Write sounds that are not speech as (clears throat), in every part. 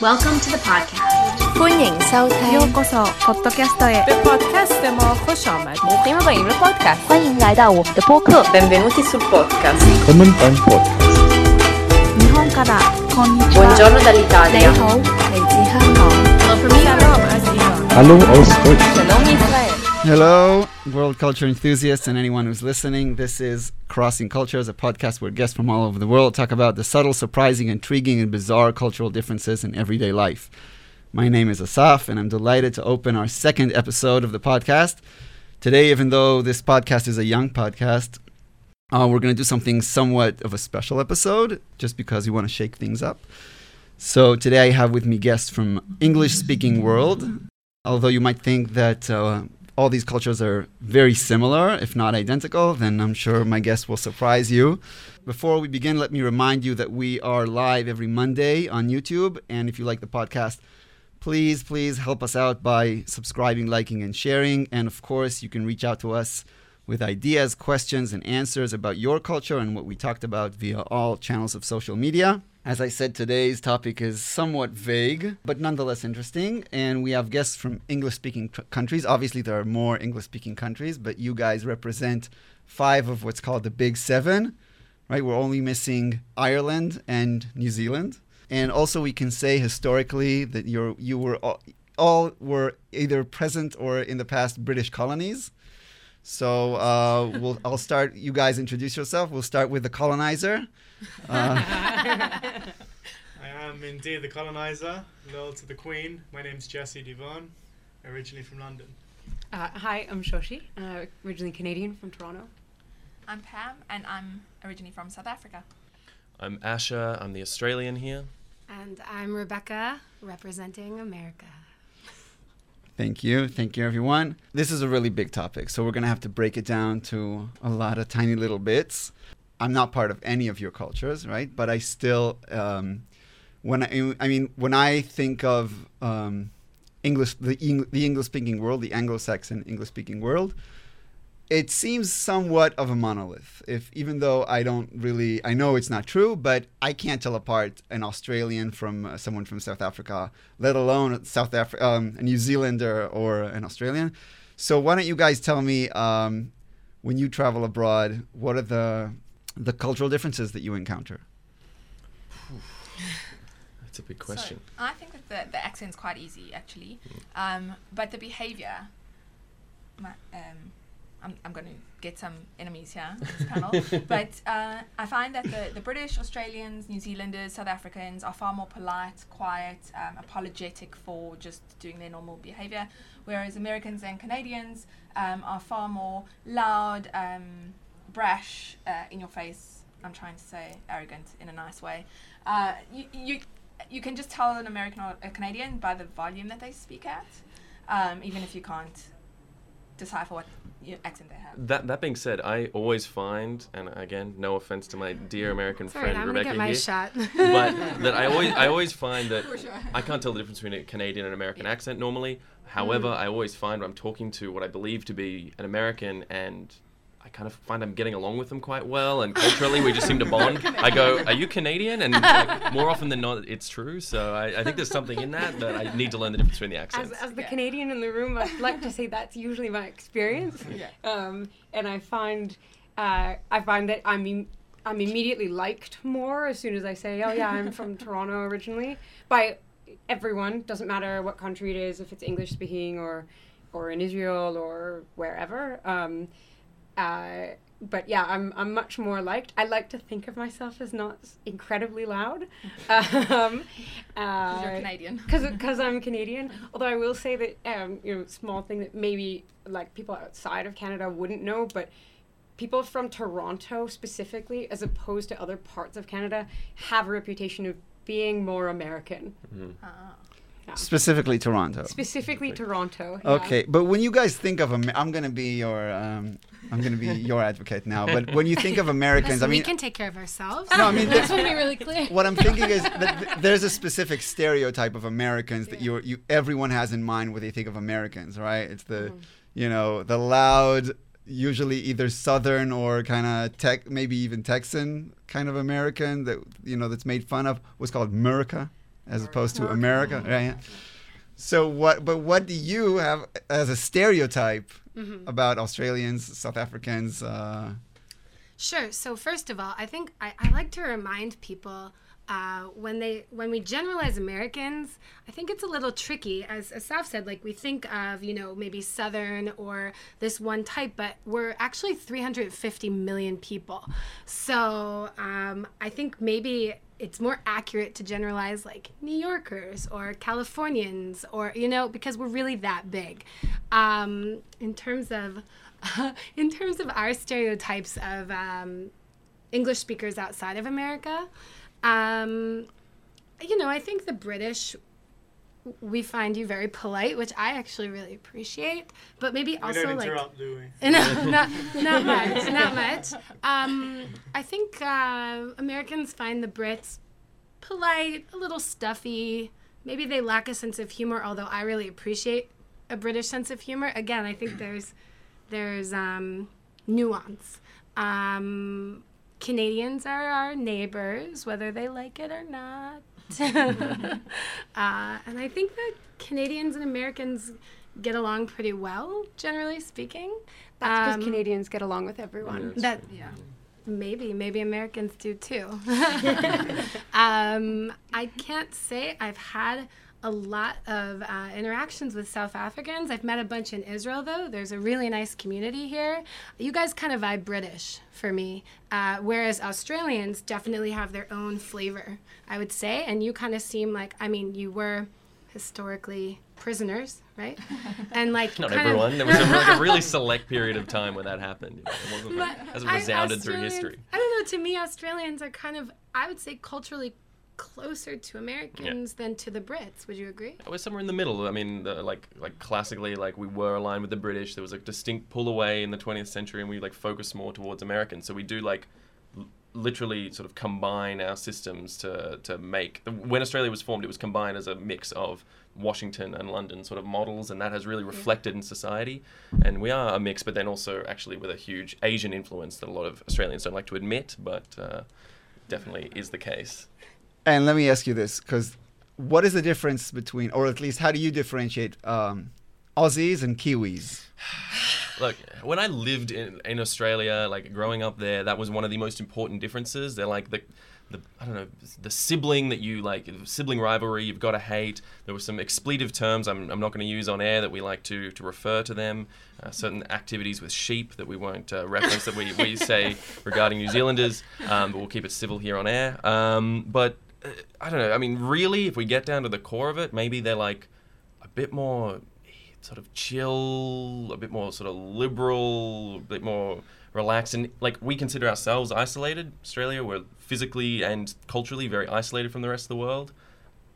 Welcome to the podcast. 歡迎收聽。ようこそ、ポッドキャストへ。The podcast でも歡迎歡迎 podcast。歡迎來到我們的播客。Benvenuti sul podcast。Willkommen beim Podcast。日本からこんにちは。Buongiorno dall'Italia。你好，嚟自香港。Hello from Iran。Hello aus Deutschland。Hello Hello world culture enthusiasts and anyone who's listening. This is Crossing Cultures, a podcast where guests from all over the world talk about the subtle, surprising, intriguing, and bizarre cultural differences in everyday life. My name is Asaf, and I'm delighted to open our second episode of the podcast. Today, even though this podcast is a young podcast, uh, we're going to do something somewhat of a special episode just because we want to shake things up. So, today I have with me guests from English speaking world. Although you might think that uh, all these cultures are very similar, if not identical, then I'm sure my guest will surprise you. Before we begin, let me remind you that we are live every Monday on YouTube. And if you like the podcast, please, please help us out by subscribing, liking, and sharing. And of course, you can reach out to us with ideas, questions, and answers about your culture and what we talked about via all channels of social media. As I said, today's topic is somewhat vague, but nonetheless interesting. And we have guests from English speaking tr- countries. Obviously, there are more English speaking countries, but you guys represent five of what's called the Big Seven, right? We're only missing Ireland and New Zealand. And also, we can say historically that you're, you were all, all were either present or in the past British colonies. So uh, we'll, I'll start. You guys introduce yourself. We'll start with the colonizer. Uh, (laughs) I am indeed the colonizer, loyal to the Queen. My name's Jesse Devon, originally from London. Uh, hi, I'm Shoshi, uh, originally Canadian from Toronto. I'm Pam, and I'm originally from South Africa. I'm Asha, I'm the Australian here. And I'm Rebecca representing America Thank you. Thank you, everyone. This is a really big topic, so we're going to have to break it down to a lot of tiny little bits. I'm not part of any of your cultures, right? But I still, um, when I, I mean, when I think of um, English, the, Eng- the English speaking world, the Anglo Saxon English speaking world, it seems somewhat of a monolith. If even though I don't really, I know it's not true, but I can't tell apart an Australian from uh, someone from South Africa, let alone a South Afri- um, a New Zealander or an Australian. So why don't you guys tell me um, when you travel abroad, what are the the cultural differences that you encounter? That's a big question. So I think that the, the accent's quite easy, actually. Um, but the behavior, my, um, I'm, I'm going to get some enemies here on this panel. (laughs) but uh, I find that the, the British, Australians, New Zealanders, South Africans are far more polite, quiet, um, apologetic for just doing their normal behavior. Whereas Americans and Canadians um, are far more loud, um, brash, uh, in your face. I'm trying to say arrogant in a nice way. Uh, you, you, you can just tell an American or a Canadian by the volume that they speak at, um, even if you can't decipher what y- accent they have. That that being said, I always find, and again, no offense to my dear American Sorry, friend I'm Rebecca get my here, shot but (laughs) that I always I always find that sure. I can't tell the difference between a Canadian and American accent normally. However, mm. I always find when I'm talking to what I believe to be an American and I kind of find I'm getting along with them quite well, and culturally we just seem to bond. (laughs) I go, "Are you Canadian?" And like, more often than not, it's true. So I, I think there's something in that that I need to learn the difference between the As, accents. as the Yeah. Canadian in the room, I'd like to say that's usually my experience. (laughs) Yeah. Um, and I find, uh, I find that I'm, im- I'm immediately liked more as soon as I say, oh yeah, I'm from (laughs) Toronto originally, by everyone. Doesn't matter what country it is, if it's English speaking or, or in Israel or wherever. Um, uh, but yeah, I'm, I'm much more liked. I like to think of myself as not incredibly loud. (laughs) um, (laughs) uh, Because you're Canadian. because (laughs) I'm Canadian. Although I will say that um, you know, small thing that maybe like people outside of Canada wouldn't know, but people from Toronto specifically, as opposed to other parts of Canada, have a reputation of being more American. Ah. Specifically, Toronto. Specifically Toronto. yeah. Okay, but when you guys think of Amer- I'm gonna be your um, I'm gonna be your advocate now. But when you think of Americans, I mean, we can take care of ourselves. No, I mean, I just want to be really clear. what I'm thinking is (laughs) that th- there's a specific stereotype of Americans that you you everyone has in mind when they think of Americans, right? It's the you know the loud, usually either Southern or kind of tech, maybe even Texan kind of American that you know that's made fun of. What's called America. As opposed to America, right? So what? But what do you have as a stereotype Mm-hmm. about Australians, South Africans? Uh, Sure. So first of all, I think I, I like to remind people uh, when they when we generalize Americans, I think it's a little tricky. As, as Saf said, like we think of you know maybe Southern or this one type, but we're actually 350 million people. So um, I think maybe it's more accurate to generalize like New Yorkers or Californians or you know because we're really that big. Um, in terms of (laughs) in terms of our stereotypes of um, English speakers outside of America, um, you know, I think the British. We find you very polite, which I actually really appreciate. But maybe We also don't like do we? (laughs) no, (laughs) not, not much, not much. Um, I think uh, Americans find the Brits polite, a little stuffy. Maybe they lack a sense of humor, although I really appreciate a British sense of humor. Again, I think (clears throat) there's there's um, nuance. Um, Canadians are our neighbors, whether they like it or not. (laughs) uh, and I think that Canadians and Americans get along pretty well, generally speaking. That's because Um, Canadians get along with everyone. That yeah. Maybe, maybe Americans do too. (laughs) (laughs) um, I can't say I've had a lot of uh, interactions with South Africans. I've met a bunch in Israel, though. There's a really nice community here. You guys kind of vibe British for me, uh, whereas Australians definitely have their own flavor, I would say. And you kind of seem like, I mean, you were historically prisoners, right? (laughs) And like Not kind of- everyone. There was a, like a really (laughs) select period of time when that happened. You know, it wasn't like, But hasn't I- resounded through history. I don't know. To me, Australians are kind of, I would say, culturally closer to Americans than to the Brits. Would you agree? We're somewhere in the middle. I mean, the, like like classically, like we were aligned with the British. There was a distinct pull away in the 20th century, and we like focused more towards Americans. So we do like l- literally sort of combine our systems to to make. When Australia was formed, it was combined as a mix of Washington and London sort of models, and that has really reflected in society. And we are a mix, but then also actually with a huge Asian influence that a lot of Australians don't like to admit, but uh, definitely is the case. And let me ask you this, because what is the difference between, or at least how do you differentiate um, Aussies and Kiwis? (sighs) Look, when I lived in, in Australia, like growing up there, that was one of the most important differences. They're like the, the I don't know, the sibling that you like, sibling rivalry you've got to hate. There were some expletive terms I'm, I'm not going to use on air that we like to, to refer to them. Uh, certain activities with sheep that we won't uh, reference that we, we say (laughs) regarding New Zealanders, um, but we'll keep it civil here on air. Um, but I don't know. I mean, really, if we get down to the core of it, maybe they're like a bit more sort of chill, a bit more sort of liberal, a bit more relaxed. And like we consider ourselves isolated. Australia, we're physically and culturally very isolated from the rest of the world.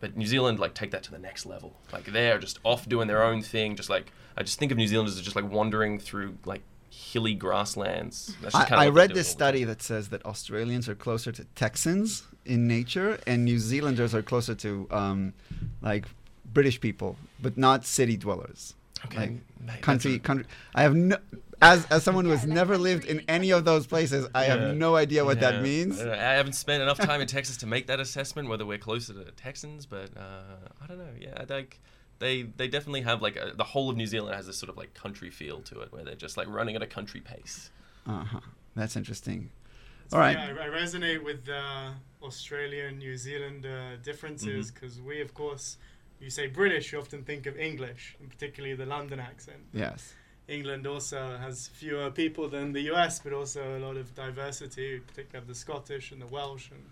But New Zealand, like, take that to the next level. Like, they're just off doing their own thing. Just like, I just think of New Zealanders as just like wandering through like hilly grasslands. That's just I, I read this study that says that Australians are closer to Texans in nature, and New Zealanders are closer to um, like British people, but not city dwellers. Okay, Like, mate, country, a- country. I have no. As, as someone who has never lived in any of those places, I Yeah. have no idea what Yeah. that means. I. I haven't spent enough time in Texas to make that assessment whether we're closer to Texans, but uh, I don't know. Yeah, like they they definitely have like a, the whole of New Zealand has this sort of like country feel to it, where they're just like running at a country pace. Uh huh. That's interesting. So, All right. Yeah, I, I resonate with the Australia and New Zealand uh, differences Mm-hmm. because we, of course, you say British, you often think of English, and particularly the London accent. Yes. England also has fewer people than the US, but also a lot of diversity, particularly of the Scottish and the Welsh and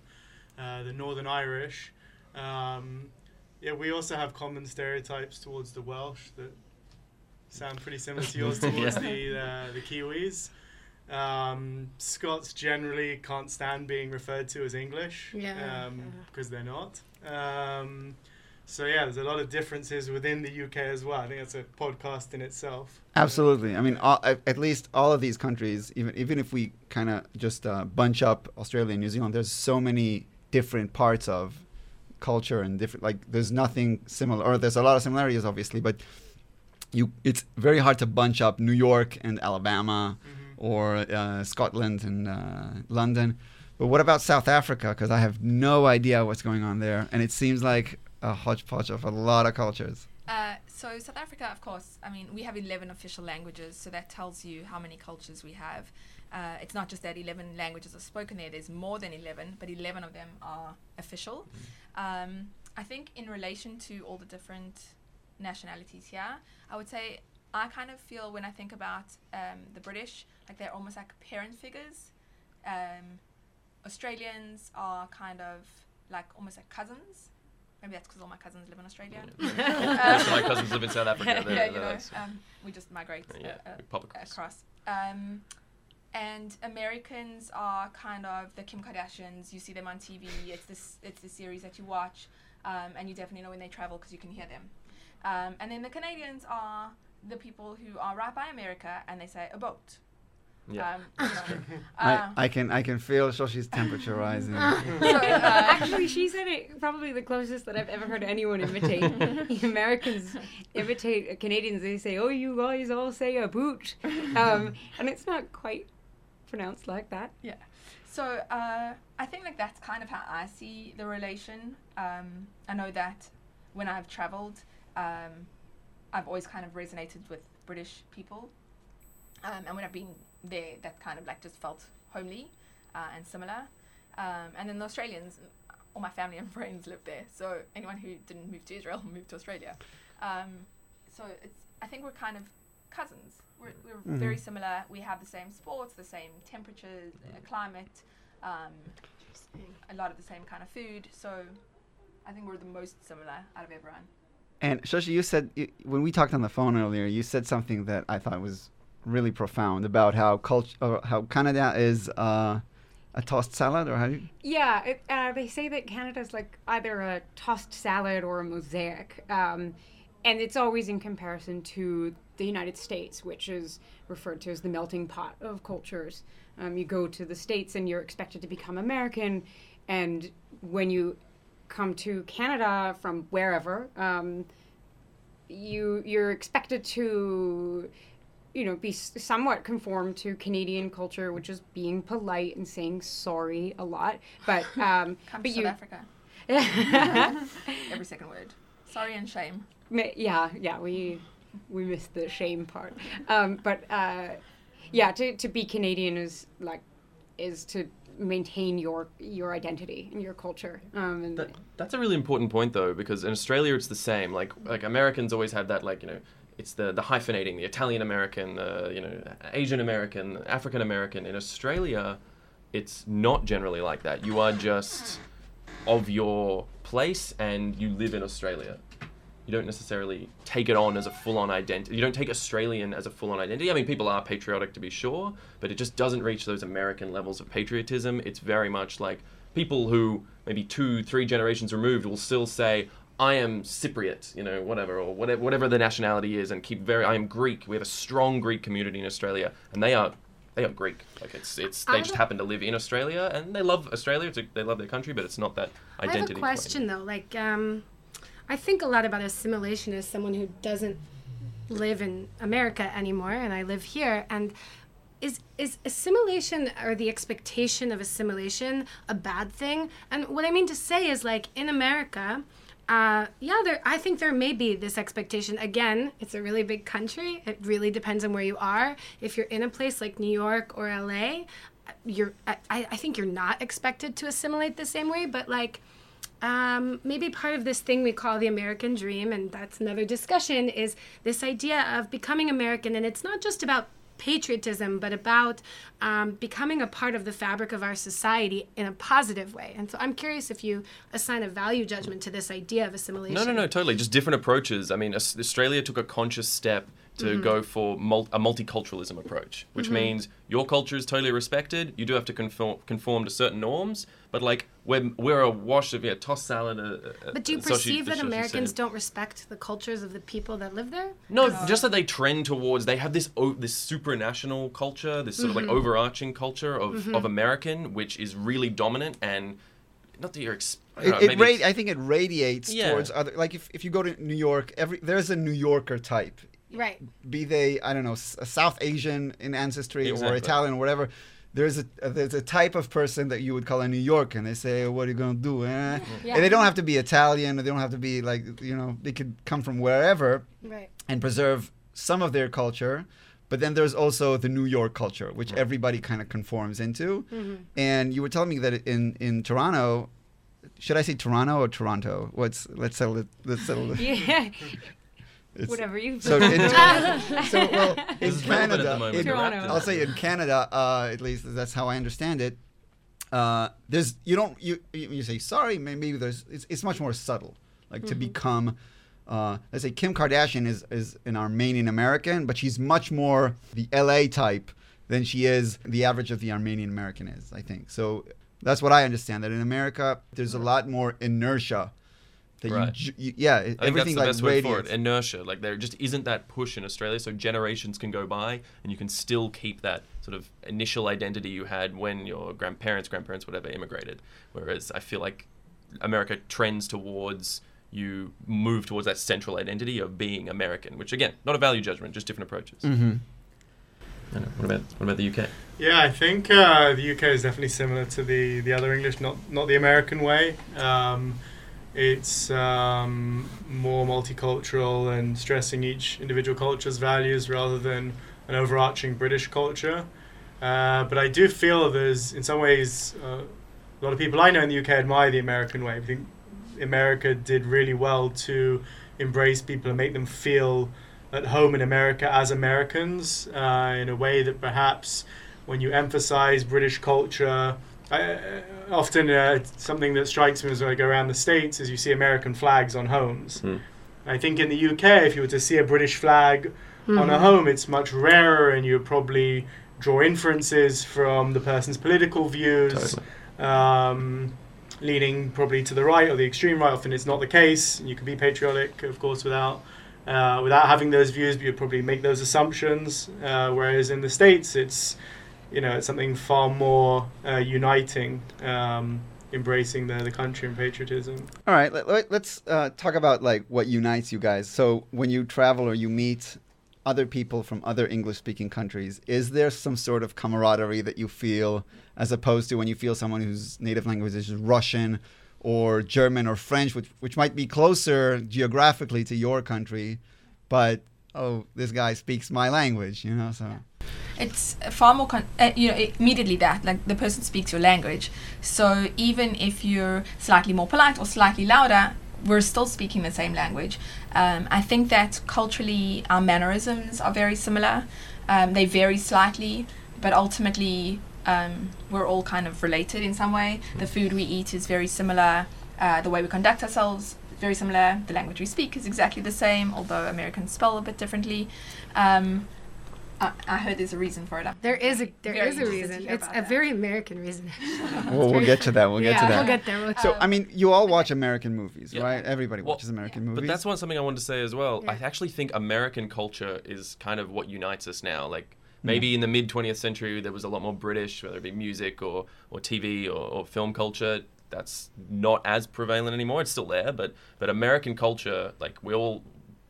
uh, the Northern Irish. Um, yeah, we also have common stereotypes towards the Welsh that sound pretty similar to yours (laughs) towards Yeah. the uh, the Kiwis. Um, Scots generally can't stand being referred to as English Yeah. because they're not. Um, so yeah, there's a lot of differences within the UK as well. I think that's a podcast in itself. Absolutely. I mean, all, at at least all of these countries, even even if we kind of just uh, bunch up Australia and New Zealand, there's so many different parts of culture and different. Like, there's nothing similar, or there's a lot of similarities, obviously, but you, it's very hard to bunch up New York and Alabama, or uh, Scotland and uh, London. But what about South Africa? Because I have no idea what's going on there, and it seems like a hodgepodge of a lot of cultures. Uh, so South Africa, of course, I mean, we have 11 official languages, so that tells you how many cultures we have. Uh, it's not just that 11 languages are spoken there, there's more than 11, but 11 of them are official. Um, I think in relation to all the different nationalities here, I would say I kind of feel when I think about um, the British, like they're almost like parent figures. Um, Australians are kind of like almost like cousins. Maybe that's because all my cousins live in Australia. (laughs) (laughs) Most of my cousins live in South Africa. (laughs) They're- yeah, you know, um, we just migrate Yeah, uh, uh, across. across. Um, and Americans are kind of the Kim Kardashians. You see them on TV. It's this. It's the series that you watch, um, and you definitely know when they travel because you can hear them. Um, and then the Canadians are the people who are right by America, and they say a boat. Yeah. Um, (laughs) you know, I, uh, I can I can feel Shoshi's temperature rising. (laughs) so, (laughs) uh, Actually, she said it probably the closest that I've ever heard anyone imitate. Americans imitate Canadians. They say, "Oh, you guys all say a boot," um, and it's not quite pronounced like that. Yeah. So uh, I think like that's kind of how I see the relation. Um, I know that when I've traveled, um, I've always kind of resonated with British people, um, and when I've been there, that kind of like just felt homely uh, and similar. Um, and then the Australians, all my family and (laughs) friends live there. So anyone who didn't move to Israel (laughs) moved to Australia. Um, so it's I think we're kind of cousins. We're, we're very similar. We have the same sports, the same temperatures, uh, climate, um, a lot of the same kind of food. So I think we're the most similar out of everyone. And Shoshi, you said when we talked on the phone earlier, you said something that I thought was really profound about how culture, how Canada is uh, a tossed salad, or how do you? Yeah, it, uh, they say that Canada is like either a tossed salad or a mosaic, um, and it's always in comparison to the United States, which is referred to as the melting pot of cultures. Um, you go to the states and you're expected to become American, and when you come to Canada from wherever, um, you you're expected to you know, be somewhat conform to Canadian culture, which is being polite and saying sorry a lot. But (laughs) um, Come but to you, South Africa. (laughs) Every second word. Sorry and shame. Yeah, yeah, we we missed the shame part. Um, but uh, yeah, to, to be Canadian is like is to maintain your your identity and your culture. Um, and That, that's a really important point though, because in Australia it's the same. Like like Americans always have that like you know, it's the the hyphenating, the Italian American, the you know Asian American, African American. In Australia, it's not generally like that. You are just of your place and you live in Australia. You don't necessarily take it on as a full-on identity. You don't take Australian as a full-on identity. I mean, people are patriotic to be sure, but it just doesn't reach those American levels of patriotism. It's very much like people who maybe two, three generations removed will still say, "I am Cypriot," you know, whatever, or whatever, whatever the nationality is, and keep very. I am Greek. We have a strong Greek community in Australia, and they are. They are Greek. Like it's, it's. They I just happen to live in Australia, and they love Australia. It's a, they love their country, but it's not that I identity. have a claim. question though. Like, um, I think a lot about assimilation as someone who doesn't live in America anymore, and I live here. And is is assimilation or the expectation of assimilation a bad thing? And what I mean to say is, like, in America. Uh, yeah, there. I think there may be this expectation. Again, it's a really big country. It really depends on where you are. If you're in a place like New York or LA, you're. I, I think you're not expected to assimilate the same way. But like, um, maybe part of this thing we call the American dream, and that's another discussion, is this idea of becoming American. And it's not just about patriotism, but about um, becoming a part of the fabric of our society in a positive way. And so I'm curious if you assign a value judgment to this idea of assimilation. No, no, no, totally. Just different approaches. I mean, Australia took a conscious step to go for mul- a multiculturalism approach, which means your culture is totally respected. You do have to conform, conform to certain norms, but like we're we're a wash of yeah, tossed salad. Uh, uh, But do you uh, Shoshi- perceive that Americans don't respect the cultures of the people that live there? No, just that they trend towards. They have this o- this supranational culture, this sort of like overarching culture of, of American, which is really dominant and not that you're. Ex- I don't It, know, it maybe ra- I think it radiates Yeah. towards other. Like if, if you go to New York, every there's a New Yorker type. Right. Be they I don't know s- a South Asian in ancestry or Italian or whatever. there's a uh, there's a type of person that you would call a New Yorker, and they say, "What are you gonna do?" Eh? Yeah. And they don't have to be Italian, or they don't have to be like you know, they could come from wherever Right. and preserve some of their culture. But then there's also the New York culture, which Right. everybody kind of conforms into. Mm-hmm. And you were telling me that in in Toronto, should I say Toronto or Toronto? What's let's settle it. Let's settle it. (laughs) Yeah, It's- whatever you. So in, (laughs) so well in This is relevant at the Canada, in- Toronto. I'll say in Canada, uh, at least that's how I understand it. Uh, there's you don't you you you say sorry maybe there's it's, it's much more subtle like to become uh, let's say Kim Kardashian is is an Armenian American but she's much more the LA type than she is the average of the Armenian American is I think so that's what I understand that in America there's a lot more inertia that Right. you, you yeah I think everything that's the like best word for it. Inertia. Like there just isn't that push in Australia, so generations can go by, and you can still keep that sort of initial identity you had when your grandparents, grandparents, whatever, immigrated. Whereas I feel like America trends towards you move towards that central identity of being American, which again, not a value judgment, just different approaches. Mhm. I know. What about what about the UK? Yeah, I think uh, the UK is definitely similar to the, the other English, not not the American way. Um, it's um, more multicultural and stressing each individual culture's values rather than an overarching British culture. Uh, but I do feel there's, in some ways, uh, a lot of people I know in the UK admire the American way. I think America did really well to embrace people and make them feel at home in America as Americans uh, in a way that perhaps when you emphasize British culture, I, often uh, something that strikes me as I go around the States is you see American flags on homes. Hmm. I think in the UK, if you were to see a British flag on a home, it's much rarer and you would probably draw inferences from the person's political views Totally. um, leaning probably to the right or the extreme right. Often it's not the case. You can be patriotic, of course, without uh, without having those views, but you'd probably make those assumptions. Uh, whereas in the states, it's you know it's something far more uh, uniting, um, embracing the, the country and patriotism. All right, let, let, us uh, talk about like what unites you guys. So when you travel or you meet other people from other English-speaking countries, is there some sort of camaraderie that you feel, as opposed to when you feel someone whose native language is Russian or German or French, which which might be closer geographically to your country, but oh, this guy speaks my language, you know? So it's far more con- uh, you know immediately that like the person speaks your language. So even if you're slightly more polite or slightly louder we're still speaking the same language. Um, i think that culturally our mannerisms are very similar. Um, they vary slightly but ultimately um, we're all kind of related in some way. The food we eat is very similar. Uh, the way we conduct ourselves very similar. The language we speak is exactly the same although americans spell a bit differently. Um, I, I heard there's a reason for it. I'm There is a there very is a reason. It's a that. very American reason. (laughs) we'll, we'll get to that. We'll get yeah, to that. we'll get there. We'll- so I mean, you all watch American movies, Yeah. right? Everybody Well, watches American But movies. But that's one something I wanted to say as well. I actually think American culture is kind of what unites us now. Like hmm. maybe in the mid 20th century there was a lot more British, whether it be music or or TV or, or film culture. That's not as prevalent anymore. It's still there, but but American culture, like we all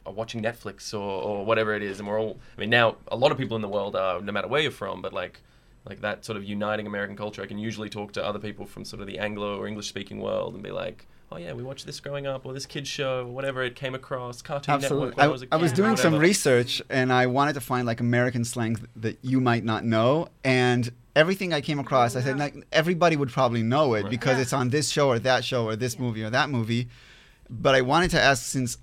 are watching Netflix or, or whatever it is, and we're all. I mean, now a lot of people in the world are, no matter where you're from, but like like that sort of uniting American culture. I can usually talk to other people from sort of the Anglo or English speaking world and be like, oh yeah, we watched this growing up, or this kid's show, or whatever it came across, Cartoon Absolutely. Network when I, I, was a I was kid, doing some research and I wanted to find like American slang th- that you might not know. And everything I came across, I said, like, everybody would probably know it Right. because Yeah. it's on this show or that show or this movie or that movie. But I wanted to ask since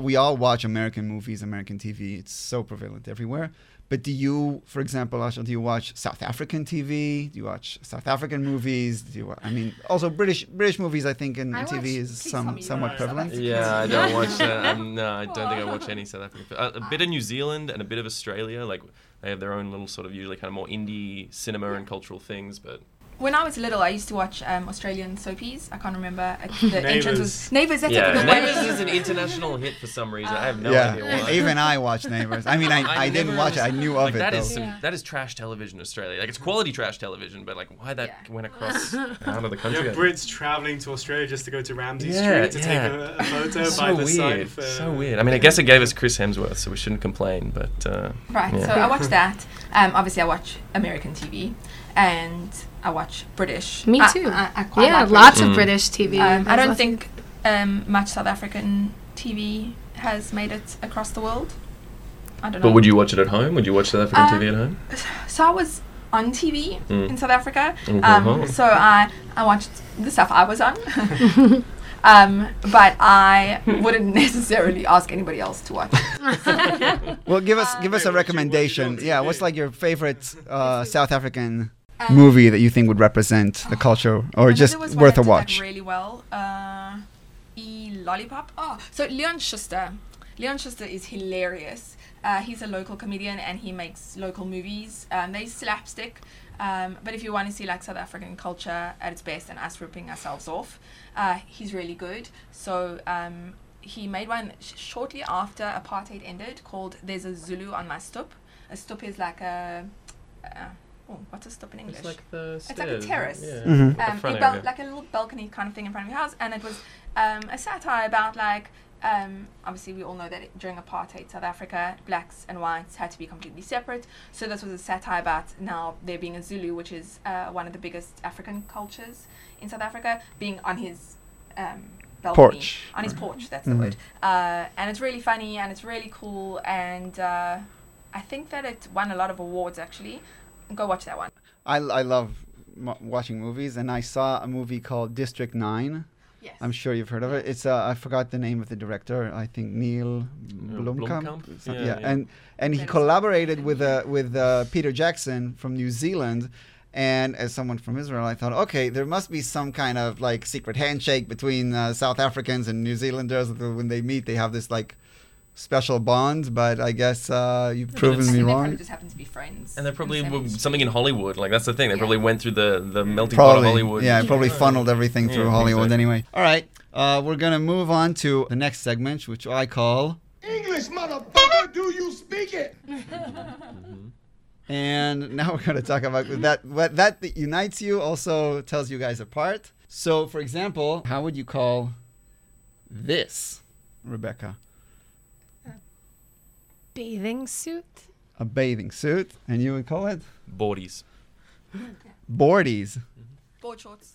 we all watch American movies, American TV, it's so prevalent everywhere. But do you, for example, Ashel, do you watch South African TV? Do you watch South African movies? Do you? wa- I mean, also British British movies. I think in, I TV watch- is some somewhat prevalent. Yeah, I don't (laughs) watch that. Um, no, I don't think I watch any South African. Uh, a bit of New Zealand and a bit of Australia. Like they have their own little sort of usually kind of more indie cinema and cultural things. But When I was little, I used to watch um, Australian soapies. I can't remember. uh, (laughs) The entrance was Neighbours. That's Yeah, it. The Neighbours one- is an international hit for some reason. I have no yeah, idea why. (laughs) even I watched Neighbors. I mean, I, I, didn't watch it. I knew of like, it That though. is some, Yeah. that is trash television Australia. Like it's quality trash television, but like why that went across (laughs) out of the You country? have Brits traveling to Australia just to go to Ramsay Yeah, Street to yeah. take a, a photo so by the sign weird. for. So weird. I mean, I guess it gave us Chris Hemsworth, so we shouldn't complain. But uh, Right. yeah. So I watched that. Um, obviously, I watch American TV, and I watch British. Me too. I, I quite yeah, like lots Mm. of British TV. Um, I don't think um, much South African TV has made it across the world. I don't know. but would you watch it at home? Would you watch South African Um, TV at home? So I was on TV Mm. in South Africa. Mhm. Um, so I I watched the stuff I was on. (laughs) (laughs) um, but I wouldn't (laughs) necessarily ask anybody else to watch. Well, give us give us a Wait, what you- what you recommendation. Yeah, what's like your favorite uh, South African Um, movie that you think would represent the culture, or just worth a watch? really well. Uh, e Lollipop. Oh, so Leon Schuster. Leon Schuster is hilarious. Uh, he's a local comedian and he makes local movies. Um, they slapstick. Um, but if you want to see like South African culture at its best and us ripping ourselves off, uh, he's really good. So um, he made one sh- shortly after apartheid ended called "There's a Zulu on My Stoep." A stoep is like a uh, oh, what's a stop in English? It's like the It's like a terrace. Mhm. The um, a bal- like a little balcony kind of thing in front of your house, and it was um, a satire about like um, obviously we all know that during apartheid South Africa, blacks and whites had to be completely separate. So this was a satire about now there being a Zulu, which is uh, one of the biggest African cultures in South Africa, being on his um, balcony, Porch. on his porch. That's Mhm. the word. Uh, and it's really funny and it's really cool, and uh, I think that it won a lot of awards actually. Go watch that one. I, I love m- watching movies, and I saw a movie called District Nine. Yes. I'm sure you've heard of it. It's uh, I forgot the name of the director. I think Neil Blomkamp. Blomkamp? Yeah, yeah, yeah. and and he collaborated with uh, with uh, Peter Jackson from New Zealand. And as someone from Israel, I thought, okay, there must be some kind of like secret handshake between uh, South Africans and New Zealanders. When they meet, they have this like special bond. But I guess uh, you've proven me think they wrong. just happen to be friends. And they're probably in the something in Hollywood. Like that's the thing. They Yeah. probably went through the the melting pot of Hollywood. yeah, it probably funneled everything through Yeah, Hollywood exactly. anyway. All right, uh, we're gonna move on to the next segment, which I call, English, motherfucker, do you speak it? (laughs) and now we're gonna talk about that. What that that unites you also tells you guys apart. So, for example, how would you call this, Rebecca? Bathing suit. A bathing suit, and you would call it Boardies. boardies. Board shorts.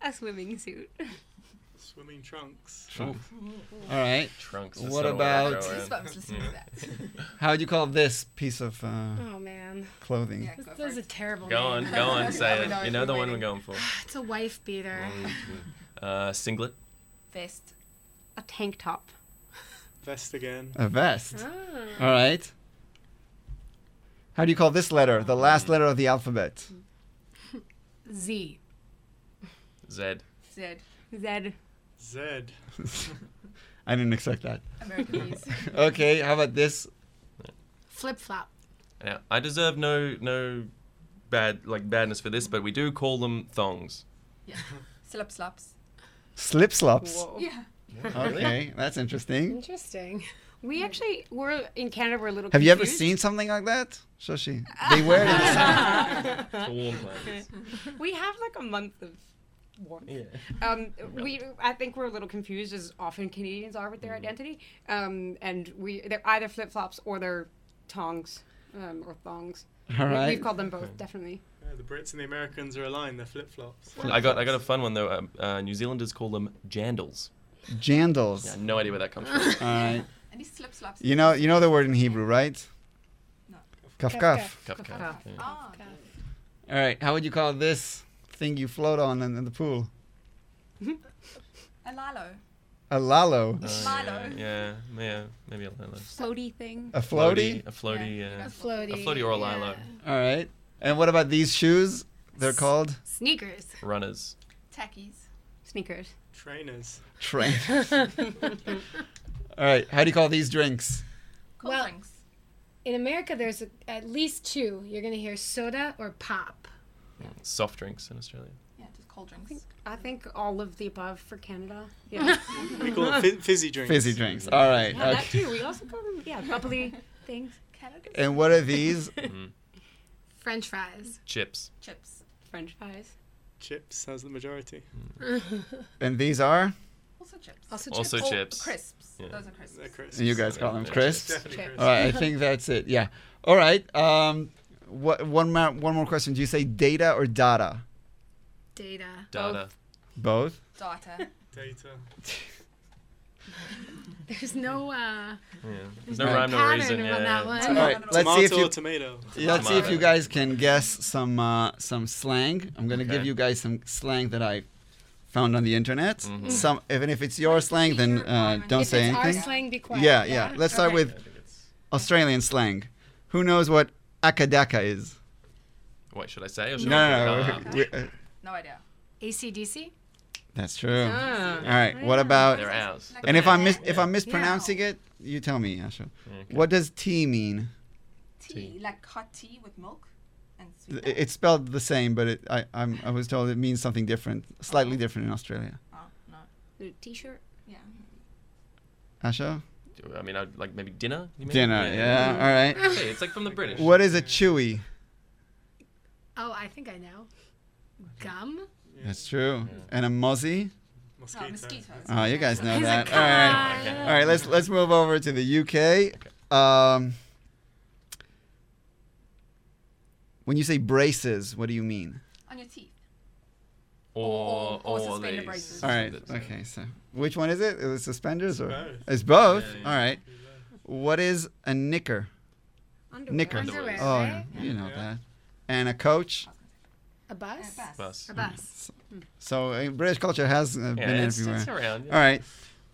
A swimming suit. Swimming trunks. All right. Trunks. What that's not about- I throw listening to that. (laughs) How would you call this piece of uh, Oh man, clothing? Yeah, this, this is a it. terrible. Go on, name. go on, say it. You know the one we're going for. (sighs) It's a wife beater. Uh, singlet. Vest. A tank top. Vest again. A vest. Ah. All right. How do you call this letter? The last letter of the alphabet. Z. Z. Z. Z. Z. (laughs) I didn't expect that. Americanese. (laughs) Okay, how about this? Flip flop. Now, I deserve no no bad like badness for this, but we do call them thongs. yeah. (laughs) Slip slops. Slip slops. Yeah. Okay, that's interesting. Interesting. We actually we're in Canada. We're a little. Have you ever seen something like that? Shoshi. They wear it in the summer. For warm clothes. We have like a month of warmth. Yeah. Um, we I think we're a little confused as often Canadians are with their Mm-hmm. identity. Um, and we they're either flip flops or they're tongs, um, or thongs. All We, we've called them both definitely. Yeah, the Brits and the Americans are aligned. They're flip flops. I got I got a fun one though. Um, uh, New Zealanders call them jandals. Jandals. Yeah, no idea where that comes from. (laughs) All right. And these slip slops. You know, you know the word in Hebrew, right? No. Kaf kaf. Kaf cuff. Yeah. Ah, All right. How would you call this thing you float on in, in the pool? a (laughs) lilo. A lalo. Uh, Milo. Yeah, yeah, maybe a lilo. Floaty thing. A floaty. A floaty. Yeah. A floaty. A floaty or a yeah. lilo. All right. And what about these shoes? They're called Sneakers. Runners. Tackies. Sneakers. Trainers. Trainers. (laughs) All right. How do you call these drinks? Cold Well- drinks. In America, there's a, at least two. You're gonna hear soda or pop. Soft drinks in Australia. Yeah, just cold drinks. I think all of the above for Canada. (laughs) Yeah. We call it fi- fizzy drinks. Fizzy drinks. All right. Yeah, that too. We also call them yeah bubbly things. Canada. And what are these? Mm-hmm. French fries. Chips. Chips. French fries. Chips has the majority. And these are? Also chips. Also Also chips. Oh, chips. crisps. Yeah. Those are crisps. They're crisps. You guys call them crisps? Definitely Chips. All right. I think that's it. Yeah. All right. Um, what, one, more, one more question. Do you say data or data? Data. Data. Both? Data. Data. (laughs) There's no uh Yeah. There's no no rhyme, no pattern reason. on that one. All right. Let's see Tomato if you tomato. Yeah, let's see if you guys can guess some uh, some slang. I'm gonna give you guys some slang that I found on the internet. Mhm. Some, even if it's your slang, then uh, don't if say it's our anything. slang, be quiet. Yeah, yeah. Let's start Okay. with I think it's- Australian slang. Who knows what akadaka is? What should I say or should No, I? no, no. uh, No idea. ACDC. That's true. Ah. All right. What about? They're ours. And if I'm mis- if I'm Yeah. mispronouncing it, you tell me, Asha. Okay. What does tea mean? Tea, like hot tea with milk and I- sweet. It's spelled the same, but it, I I'm, I was told it means something different, slightly different in Australia. Oh no. The T-shirt. Yeah. Asha? I mean, I'd like maybe dinner. You mean? Dinner. Yeah. All right. Hey, it's like from the British. What is a chewy? Oh, I think I know. Gum. That's true. And a mozzie? Mosquito. Oh, mosquitoes. Oh, you guys know He's that. All right, all right. let's let's move over to the UK. Um, when you say braces, what do you mean? On your teeth. Or or- or or suspender braces. All right. Okay. So, which one is it? Is it suspenders or? Both. It's both. Yeah, yeah. All right. What is a knicker? Underwear. Knicker. Underwear, Oh, right? you know Yeah. that. And a coach. A bus. Uh, bus. Bus. A bus. So uh, British culture has uh, Yeah, been it's, everywhere. it's around. yeah. All right.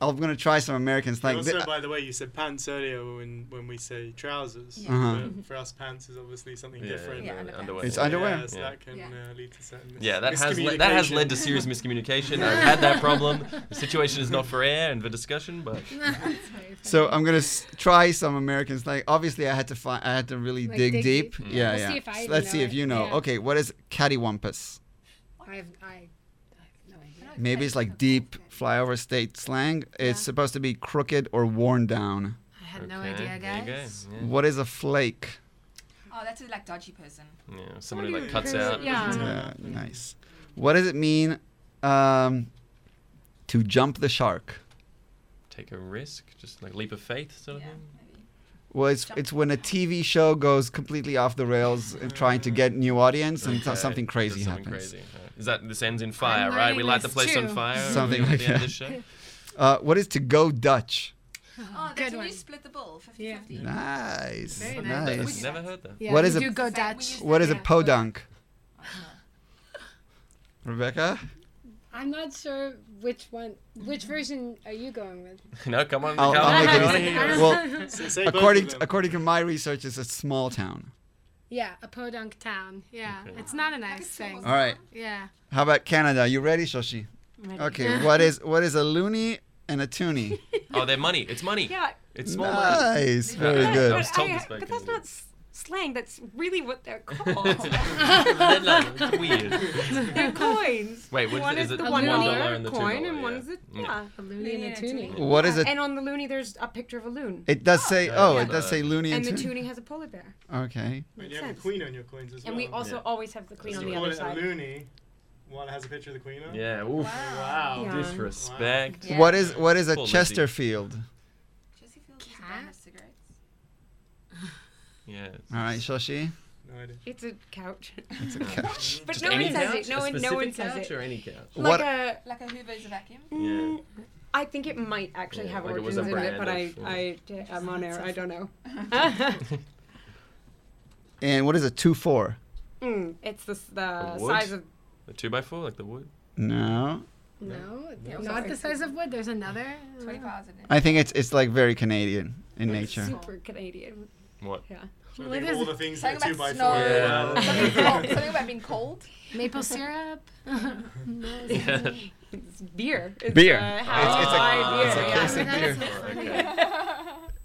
I'm gonna try some American And slang. also, Th- by the way, you said pants earlier when, when we say trousers. Yeah. Uh-huh. But for us, pants is obviously something Yeah, different. Yeah, yeah, underwear. underwear. It's underwear? Yeah, so Yeah. that can Yeah. uh, lead to certain mis- Yeah, that has le- that has led to serious miscommunication. I've had that (laughs) problem. The situation is not for air and for discussion, but (laughs) So I'm gonna s- try some American slang. Obviously, I had to find. I had to really Like dig, dig deep. deep? Yeah, We'll yeah. see if I So let's know see if you know. Yeah. Okay, what is cattywampus? I have I, I have no idea. Maybe it's like deep flyover state slang. It's supposed to be crooked or worn down. I had no Okay, idea, there you go, guys. yeah. What is a flake? Oh, that's a like dodgy person. Yeah, somebody like cuts who's- out. Yeah. Yeah, nice. What does it mean um, to jump the shark? Take a risk, just like leap of faith sort of thing. Well, it's it's when a TV show goes completely off the rails and trying to get new audience and so- Okay, something crazy something happens. crazy. Alright. Is that this ends in fire, right? We light the this place on too. fire. Something like the end of that. (laughs) Uh, what is to go Dutch? Oh, Good that's when one. you split the bill 50 Yeah. 50. Nice, Very nice. nice. Never heard that. Yeah, What we is a- do go Dutch? use What is a Yeah. podunk? Oh, Rebecca? I'm not sure which one, which version are you going with? (laughs) no, come on. I'll- come I'll on, make it I wanna easy. hear yours. Well, So (laughs) say both according to, according to my research, it's a small town. Yeah, a podunk town. Yeah, Okay. it's not a nice thing. All right. Yeah. How about Canada? You ready, Shoshi? Okay. (laughs) what is what is a loony and a toonie? Oh, they're money. It's money. Yeah. It's small money. nice. Very Yeah. good. I was But, told I- this back but that's not s- slang. That's really what they're (laughs) called. (laughs) They're like, weird. they're coins. Wait, what one is is it? the A one loony? dollar dollar and the two coin, dollar, and one yeah. is the Yeah. yeah. A loony and a toonie. What is uh, it? And on the loony, there's a picture of a loon. It does say. Yeah. Oh, Yeah. it does say loony and, and the toonie. toonie has a polar bear. Okay. And Makes you have a sense. queen on your coins as well. And we also Yeah. always have the queen So on the call other it side. a loony. One has a picture of the queen on. Yeah. Oof. Wow. Yeah. Disrespect. Yeah. What is what is a Poor Lizzie. Chesterfield? Cat? a brand of cigarettes. Yeah. it's- All right, Shoshi. No idea. It's a couch. It's a (laughs) couch. but Just no one any says couch? it. No A one. No one specific says couch it. or any couch. What- Like a. Like a Hoover is a vacuum. Mm, I think it might actually Yeah, have like it was origins a in it, brand but I, of- I, I'm on air. I don't know. (laughs) And what is a two four? mm, it's the, s- the wood? size of. The two by four, like the wood. No. No, No. not the size of wood. There's another. 25,000. I think it's it's like very Canadian in nature. Super Canadian. What? Yeah. So I What think is all the things Something that two by about four. snow. Yeah. Something, (laughs) cold, something about being cold. Maple syrup. (laughs) (laughs) Yeah. It's beer. It's Beer. A It's- it's a- high it's a beer. case of beer.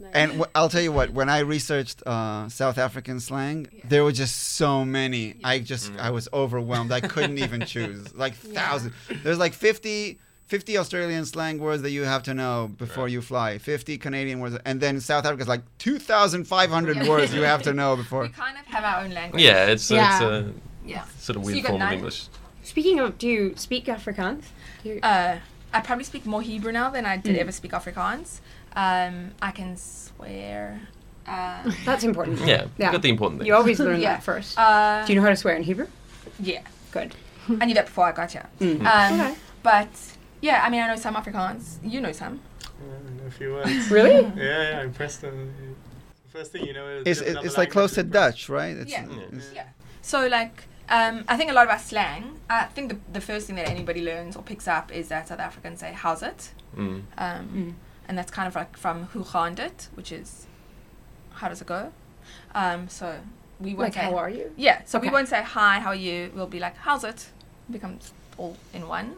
Okay. And wh- I'll tell you what, when I researched uh, South African slang, there were just so many. I just, I was overwhelmed. I couldn't even choose. Like thousands. There's like 50, 50 Australian slang words that you have to know before you fly. 50 Canadian words. And then South Africa's like 2,500 Yeah. words you have to know (laughs) before. We kind of have our own language. Yeah, it's, Yeah. it's a Yeah. sort of weird got form of? English. Speaking of, do you speak Afrikaans? You- Uh, I probably speak more Hebrew now than I Mm. did ever speak Afrikaans. Um, I can swear. Uh, (laughs) That's important. Yeah, you got the important things. You always learn (laughs) Yeah. that first. uh, do you know how to swear in Hebrew? yeah, Good. I knew that before I got here. Mm. Um, Okay. But yeah, I mean, I know some Afrikaans. You know some. Yeah, I know a few words. (laughs) Really? yeah, yeah, I'm pressed on. First thing you know is It's, different it's like close to Dutch, right? It's, Yeah. it's- Yeah. So like, um, I think a lot of our slang. I think the, the first thing that anybody learns or picks up is that South Africans say "How's it," Mm. um, and that's kind of like from "Hoe gaan dit," which is "How does it go?" Um, so we won't Like, say how are you? Yeah, so we won't say hi, how are you? We'll be like, how's it?" it? Becomes all in one.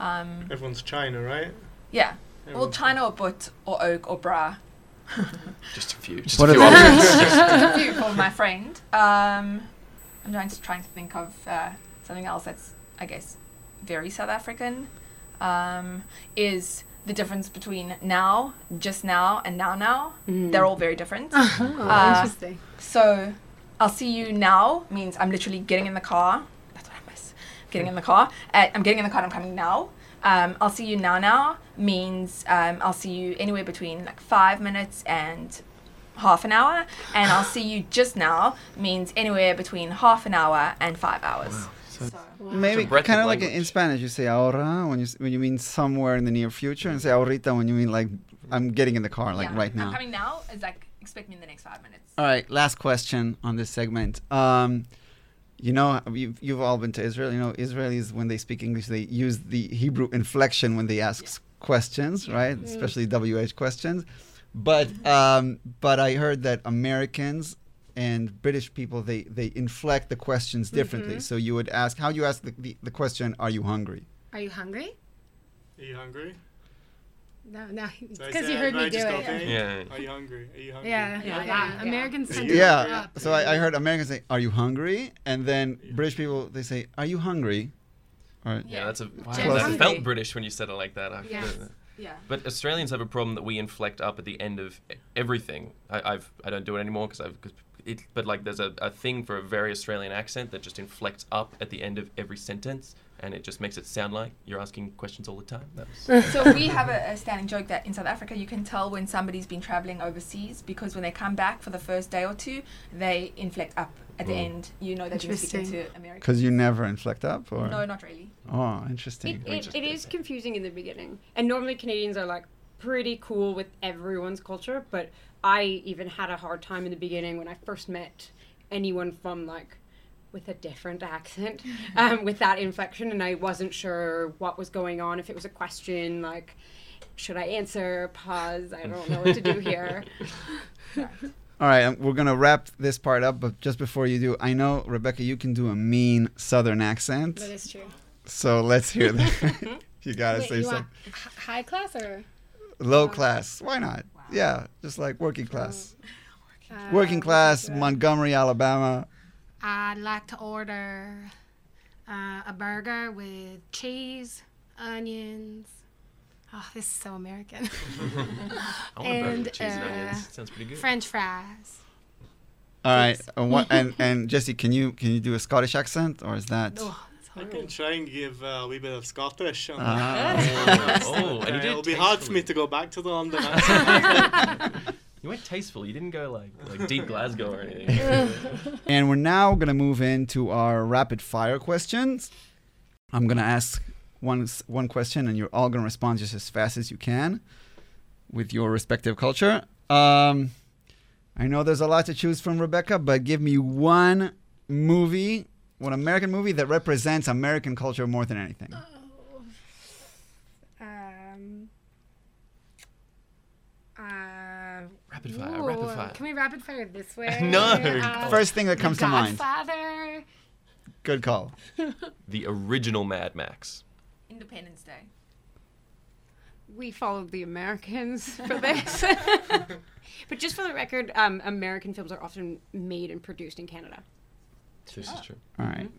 Um, Everyone's China, right? yeah. Well, China or But or Oak or Bra. (laughs) Just a few. Just What a few are the- options. Just a few for my friend. Um, I'm trying to, trying to think of uh, something else that's, I guess, very South African. Um, is the difference between now, just now, and now now. They're all very different. (laughs) Oh, Uh, interesting. So, I'll see you now means I'm literally getting in the car. That's what I miss. Getting in the car. Uh, I'm getting in the car. and I'm coming now. Um, I'll see you now. Now means um, I'll see you anywhere between like five minutes and half an hour, and I'll see you just now means anywhere between half an hour and five hours. So, Maybe It's a kind of of like in, in. Spanish, you say ahora when you when you mean somewhere in the near future, and say ahorita when you mean like I'm getting in the car, like yeah, right I'm coming now is like expect me in the next five minutes. All right, last question on this segment. Um, you know, you've, you've all been to Israel. You know, Israelis when they speak English, they use the Hebrew inflection when they ask s- questions, right? Especially WH questions. But um, but I heard that Americans and British people they they inflect the questions differently. So you would ask, how you ask the, the, the question, "Are you hungry?" Are you hungry? Are you hungry? No, no. It's (laughs) So I because you heard "Am I me do it. okay? Yeah. Are you hungry? Are you hungry? Yeah, yeah, Yeah, yeah. yeah. Americans tend to Yeah. yeah. So I, I heard Americans say, "Are you hungry?" And then British people they say, "Are you hungry?" Or Yeah, that's a wow, that hungry. felt British when you said it like that. I Yes. Yeah. But Australians have a problem that we inflect up at the end of everything. I, I've I don't do it anymore because I've. Cause it, but like there's a, a thing for a very Australian accent that just inflects up at the end of every sentence, and it just makes it sound like you're asking questions all the time. (laughs) So we have a, a standing joke that in South Africa you can tell when somebody's been traveling overseas because when they come back for the first day or two, they inflect up at the Mm. end. You know that you're speaking to Americans. because you never inflect up, or No, not really. oh, interesting. It, it, it is confusing in the beginning. And normally Canadians are like pretty cool with everyone's culture, but I even had a hard time in the beginning when I first met anyone from like with a different accent, (laughs) um, with that inflection, and I wasn't sure what was going on. If it was a question, like, should I answer? Pause. I don't know what to do (laughs) here. All right, um, we're gonna wrap this part up, but just before you do, I know Rebecca, you can do a mean Southern accent, That is true. so let's hear that. (laughs) you gotta Wait, say you some want high class or low class. Why not? Yeah, just like working class. uh, Working class, Montgomery, Alabama. I'd like to order uh, a burger with cheese, onions. Oh, this is so American. (laughs) I want a burger And, with cheese and uh, onions. Sounds pretty good. French fries. All right, and, what, and and (laughs) Jesse, can you can you do a Scottish accent, or is that? Oh, I can try and give uh, a wee bit of Scottish. On Ah. Oh, and Uh, it'll be hard for me to go back to the London accent. You went tasteful. You didn't go like like deep Glasgow or anything. (laughs) And we're now gonna move into our rapid fire questions. I'm gonna ask one one question, and you're all gonna respond just as fast as you can, with your respective culture. Um, I know there's a lot to choose from, Rebecca, but give me one movie, one American movie that represents American culture more than anything. Um, uh, Rapid fire, ooh, rapid fire. Can we rapid fire this way? (laughs) No. Uh, First thing that comes to mind. Godfather. Good call. (laughs) the original Mad Max. Independence Day. we followed the Americans (laughs) for this. but just for the record, um, American films are often made and produced in Canada. This is true. All right.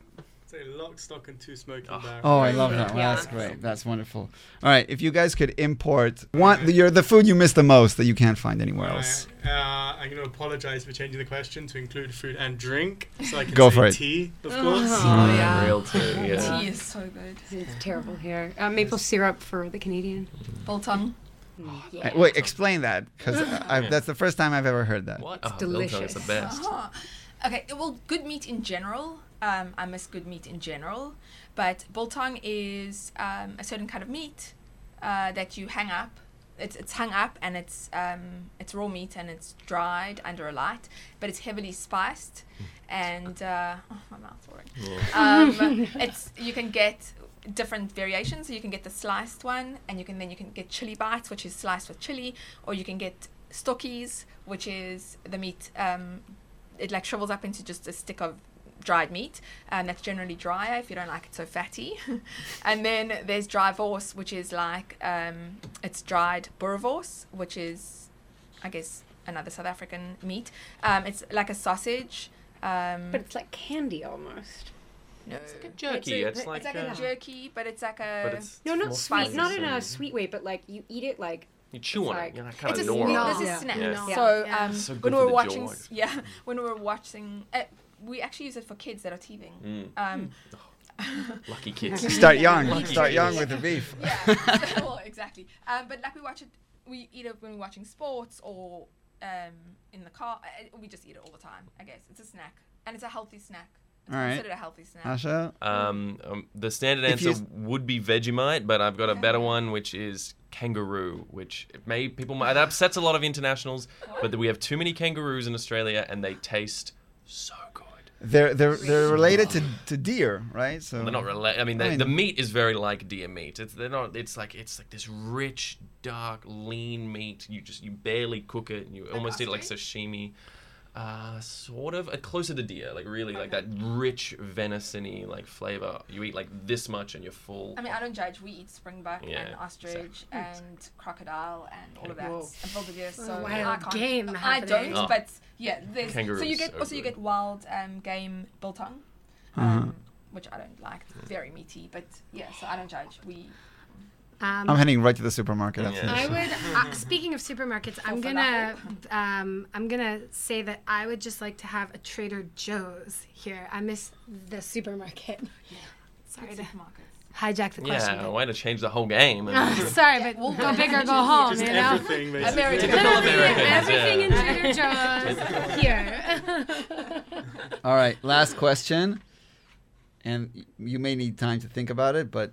Say lock, stock, and two smoking barrels. Oh, I love that. Well, Yeah. That's great. That's wonderful. All right. If you guys could import one, you're the food you miss the most that you can't find anywhere else. Uh, I'm going to apologize for changing the question to include food and drink, so I can Go say for it. tea, of course. Oh, yeah. Real tea, yeah. Tea is so good. It's terrible here. Uh, maple syrup for the Canadian. Biltong. Uh, Wait, explain that because that's the first time I've ever heard that. What? It's oh, biltong is delicious. the best. Oh. Okay, well, good meat in general. Um, I miss good meat in general, but biltong is um, a certain kind of meat uh, that you hang up. It's, it's hung up and it's um, it's raw meat and it's dried under a light, but it's heavily spiced, and uh, oh, my mouth's watering. Um, (laughs) it's you can get different variations. So you can get the sliced one, and you can then you can get chili bites, which is sliced with chili, or you can get stokkies, which is the meat. Um, it like shrivels up into just a stick of dried meat, and that's generally drier if you don't like it so fatty. (laughs) and then there's droëwors, which is like um, it's dried boerewors, which is, I guess, another South African meat. Um, it's like a sausage. Um, But it's like candy almost. no, Jerky. It's, a- like, it's like uh, a jerky, but it's like a. it's No, not sweet. Not in a sweet way, but like you eat it like You chew it's on like- it. You're like kind it's of a gnaw snack. This it. is Yeah. snack. Yeah. So um, So good when we for were watching, jaw. yeah, (laughs) when we were watching, uh, we actually use it for kids that are teething. Mm. Um, (laughs) Lucky kids. Start young. Lucky Start kids. young with the beef. (laughs) yeah, (laughs) well, exactly. Um, but like we watch it, we eat it when we're watching sports or um, in the car. Uh, We just eat it all the time. I guess it's a snack, and it's a healthy snack. It's All right. considered a healthy snack. Asha, Um, um, the standard answer you- would be Vegemite, but I've got a better one, which is kangaroo, which it may people might, that upsets a lot of internationals, but we have too many kangaroos in Australia, and they taste so good. They're they're they're related to, to deer, right? So They're not related. I mean, I mean- the meat is very like deer meat. It's they're not. It's like it's like this rich, dark, lean meat. You just you barely cook it. And you almost eat it like sashimi. Uh, sort of uh, closer to deer, like really like that rich venison-y like flavor. You eat like this much and you're full. I mean, I don't judge. We eat springbuck Yeah, and ostrich and crocodile and all of that Whoa. and wildebeest. So wild I can't. game I happening. don't, Oh. but yeah, there's. so you get so also you get wild um, game biltong, Uh-huh. um, which I don't like. It's very meaty, but yeah, so I don't judge. We Um, I'm heading right to the supermarket Yeah. I would. Uh, (laughs) speaking of supermarkets, I'm gonna. Um, I'm gonna say that I would just like to have a Trader Joe's here. I miss the supermarket. (laughs) Sorry to supermarkets. hijack the question. yeah, way to change the whole game. (laughs) Sorry, but we'll go big or go home. Just You know. everything, basically. American. Everything in yeah. Trader Joe's here. All right, last question, and you may need time to think about it, but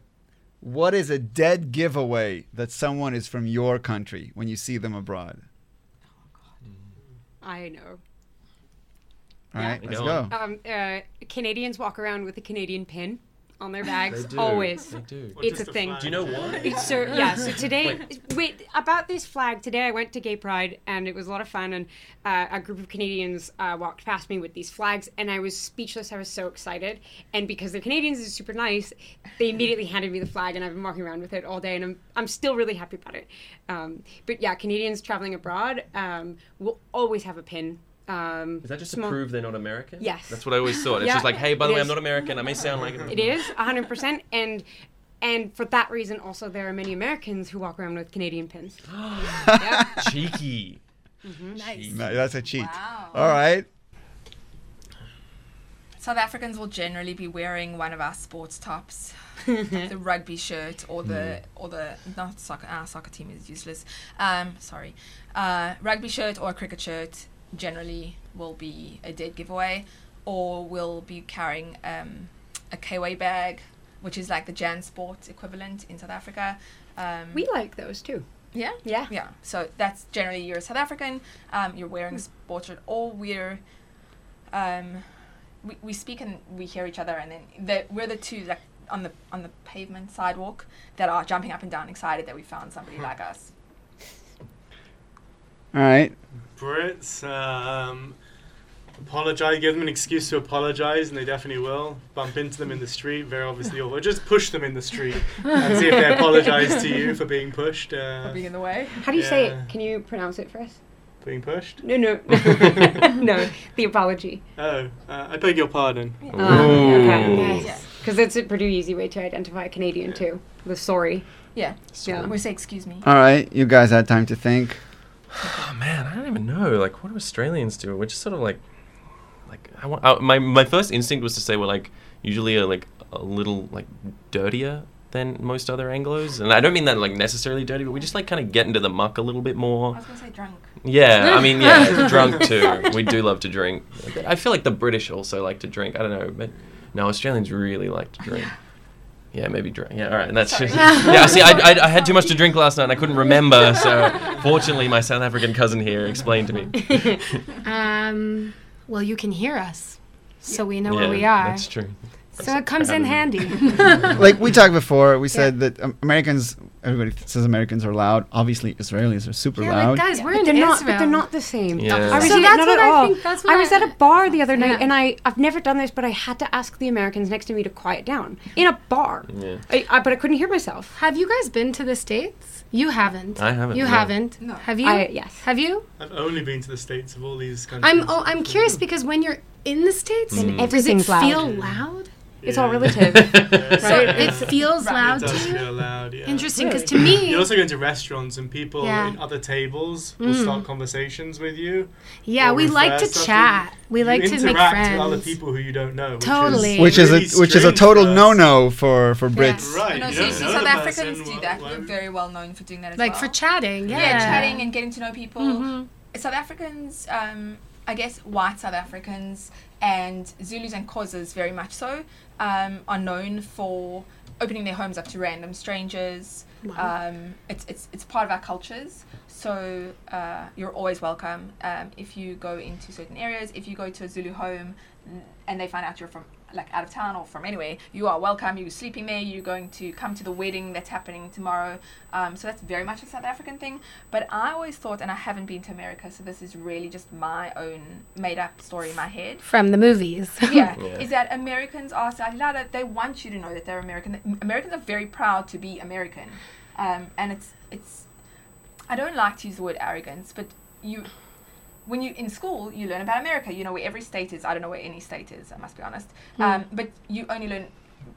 what is a dead giveaway that someone is from your country when you see them abroad? Oh God, I know. All right, Yeah. let's Go go. Um, uh, Canadians walk around with a Canadian pin on their bags. They do. Always. They do. Or It's a thing. Do you know why? It's so yeah. So today, wait. about this flag. Today, I went to Gay Pride, and it was a lot of fun. And uh, a group of Canadians uh, walked past me with these flags, and I was speechless. I was so excited, and because they're Canadians, is super nice. They immediately handed me the flag, and I've been walking around with it all day, and I'm I'm still really happy about it. Um, but yeah, Canadians traveling abroad um, will always have a pin. Um, Is that just small- to prove they're not American? Yes. That's what I always thought. It's Yeah, just like, hey, by the it way, is. I'm not American. I may sound like it. It is 100%. And and for that reason, also, there are many Americans who walk around with Canadian pins. (gasps) cheeky. nice. No, that's a cheat. Wow. All right. South Africans will generally be wearing one of our sports tops, (laughs) the rugby shirt or the or the not soccer. Our soccer team is useless. Um, sorry, uh, rugby shirt or a cricket shirt generally will be a dead giveaway, or we'll be carrying um, a K-Way bag, which is like the JanSport equivalent in South Africa. Um, We like those too. yeah. Yeah. Yeah, so that's generally you're a South African, um, you're wearing a sports shirt, or we're, um, we, we speak and we hear each other, and then the, we're the two like on the on the pavement sidewalk that are jumping up and down, excited that we found somebody like us. All right. Brits, um, apologize, give them an excuse to apologize, and they definitely will. Bump into them in the street, very obviously, or just push them in the street and see if they apologize to you for being pushed. Uh, for being in the way. How do you say it? Can you pronounce it for us? being pushed? No, no, (laughs) (laughs) no. The apology. Oh, uh, I beg your pardon. Oh, okay. Nice. Because it's a pretty easy way to identify a Canadian too. The sorry. Yeah. Yeah. We say excuse me. All right, you guys had time to think. Oh man, I don't even know. Like, what do Australians do? We're just sort of like, like I want. I, my my first instinct was to say we're like usually a, like a little like dirtier than most other Anglo's, and I don't mean that like necessarily dirty, but we just like kind of get into the muck a little bit more. I was gonna say drunk. Yeah, I mean, yeah, (laughs) drunk too. We do love to drink. I feel like the British also like to drink. I don't know, but no, Australians really like to drink. Yeah, maybe drink. Yeah, all right. And that's just. (laughs) (laughs) Yeah, see, I, I, I had too much to drink last night and I couldn't remember. So, fortunately, my South African cousin here explained to me. (laughs) Um, well, you can hear us, so we know yeah, where we are. That's true. So it comes in handy. like we talked before, we said that um, Americans, everybody says Americans are loud. Obviously, Israelis are super yeah, like, loud. guys, we're But in they're not. Israel. But they're not the same. Yeah. I was So that's not what at I all. think- that's what I was I- at a bar the other night, Yeah. and I I've never done this, but I had to ask the Americans next to me to quiet down in a bar. Yeah. I, I, but I couldn't hear myself. Have you guys been to the states? You haven't. I haven't, You no. haven't. No. Have you? I, yes. Have you? I've only been to the states of all these countries. I'm. Oh, I'm curious because when you're in the states, And does it everything's loud. feel loud? It's all relative. Yeah, (laughs) So it feels Right. loud It does to you. feel loud, yeah. Interesting, because to me, You also go into restaurants and people Yeah. in other tables will Mm. start conversations with you. yeah, we like to stuff. chat. We You like to make interact friends. with other people who you don't know. Which Totally. Is which is a which is a total no-no for for Brits. Right. No, you see, don't see, know South Africans do that. why We're very well known for doing that as well. like well. for chatting. Yeah. yeah, chatting and getting to know people. Mhm. South Africans, um, I guess white South Africans and Zulus and Xhosas very much so, um, are known for opening their homes up to random strangers. Wow. Um, it's, it's, it's part of our cultures. So uh, you're always welcome. Um, if you go into certain areas, if you go to a Zulu home and they find out you're from like out of town or from anywhere, you are welcome. You're sleeping there. You're going to come to the wedding that's happening tomorrow. Um, so that's very much a South African thing. But I always thought, and I haven't been to America, so this is really just my own made up story in my head. From the movies. (laughs) Yeah, (laughs) Yeah. is that Americans are slightly louder. They want you to know that they're American. Americans are very proud to be American, um, and it's it's. I don't like to use the word arrogance, but you, when you in school, you learn about America. You know where every state is. I don't know where any state is. I must be honest. Um, but you only learn,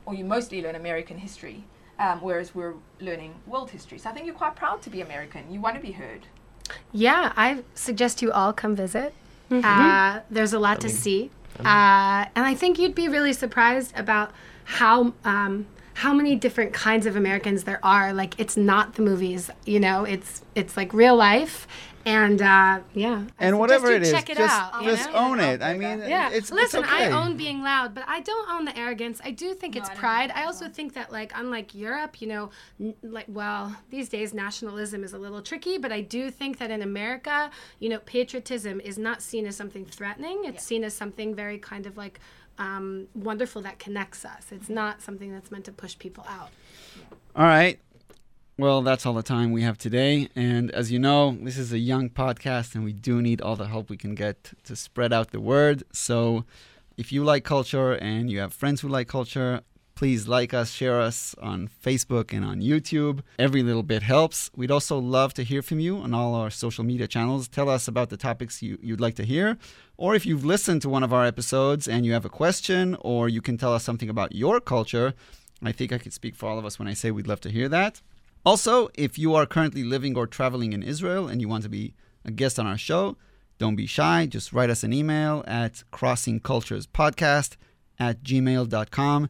or you mostly learn American history, um, whereas we're learning world history. So I think you're quite proud to be American. You want to be heard. Yeah, I suggest you all come visit. Uh, there's a lot to see, uh, and I think you'd be really surprised about how um, how many different kinds of Americans there are. Like it's not the movies, you know. It's it's like real life, and uh, yeah. And whatever you it is, check it just out, just know? own it. I mean, Yeah, it's listen, it's okay. I own being loud, but I don't own the arrogance. I do think it's I pride. think I also think that, like, unlike Europe, you know, n- like, well, these days nationalism is a little tricky, but I do think that in America, you know, patriotism is not seen as something threatening. It's seen as something very kind of like um, wonderful that connects us. It's not something that's meant to push people out. All right. Well, that's all the time we have today. And as you know, this is a young podcast, and we do need all the help we can get to spread out the word. So if you like culture and you have friends who like culture, please like us, share us on Facebook and on YouTube. Every little bit helps. We'd also love to hear from you on all our social media channels. Tell us about the topics you, you'd like to hear. Or if you've listened to one of our episodes and you have a question, or you can tell us something about your culture. I think I could speak for all of us when I say we'd love to hear that. Also, if you are currently living or traveling in Israel and you want to be a guest on our show, don't be shy. Just write us an email at crossingculturespodcast at gmail.com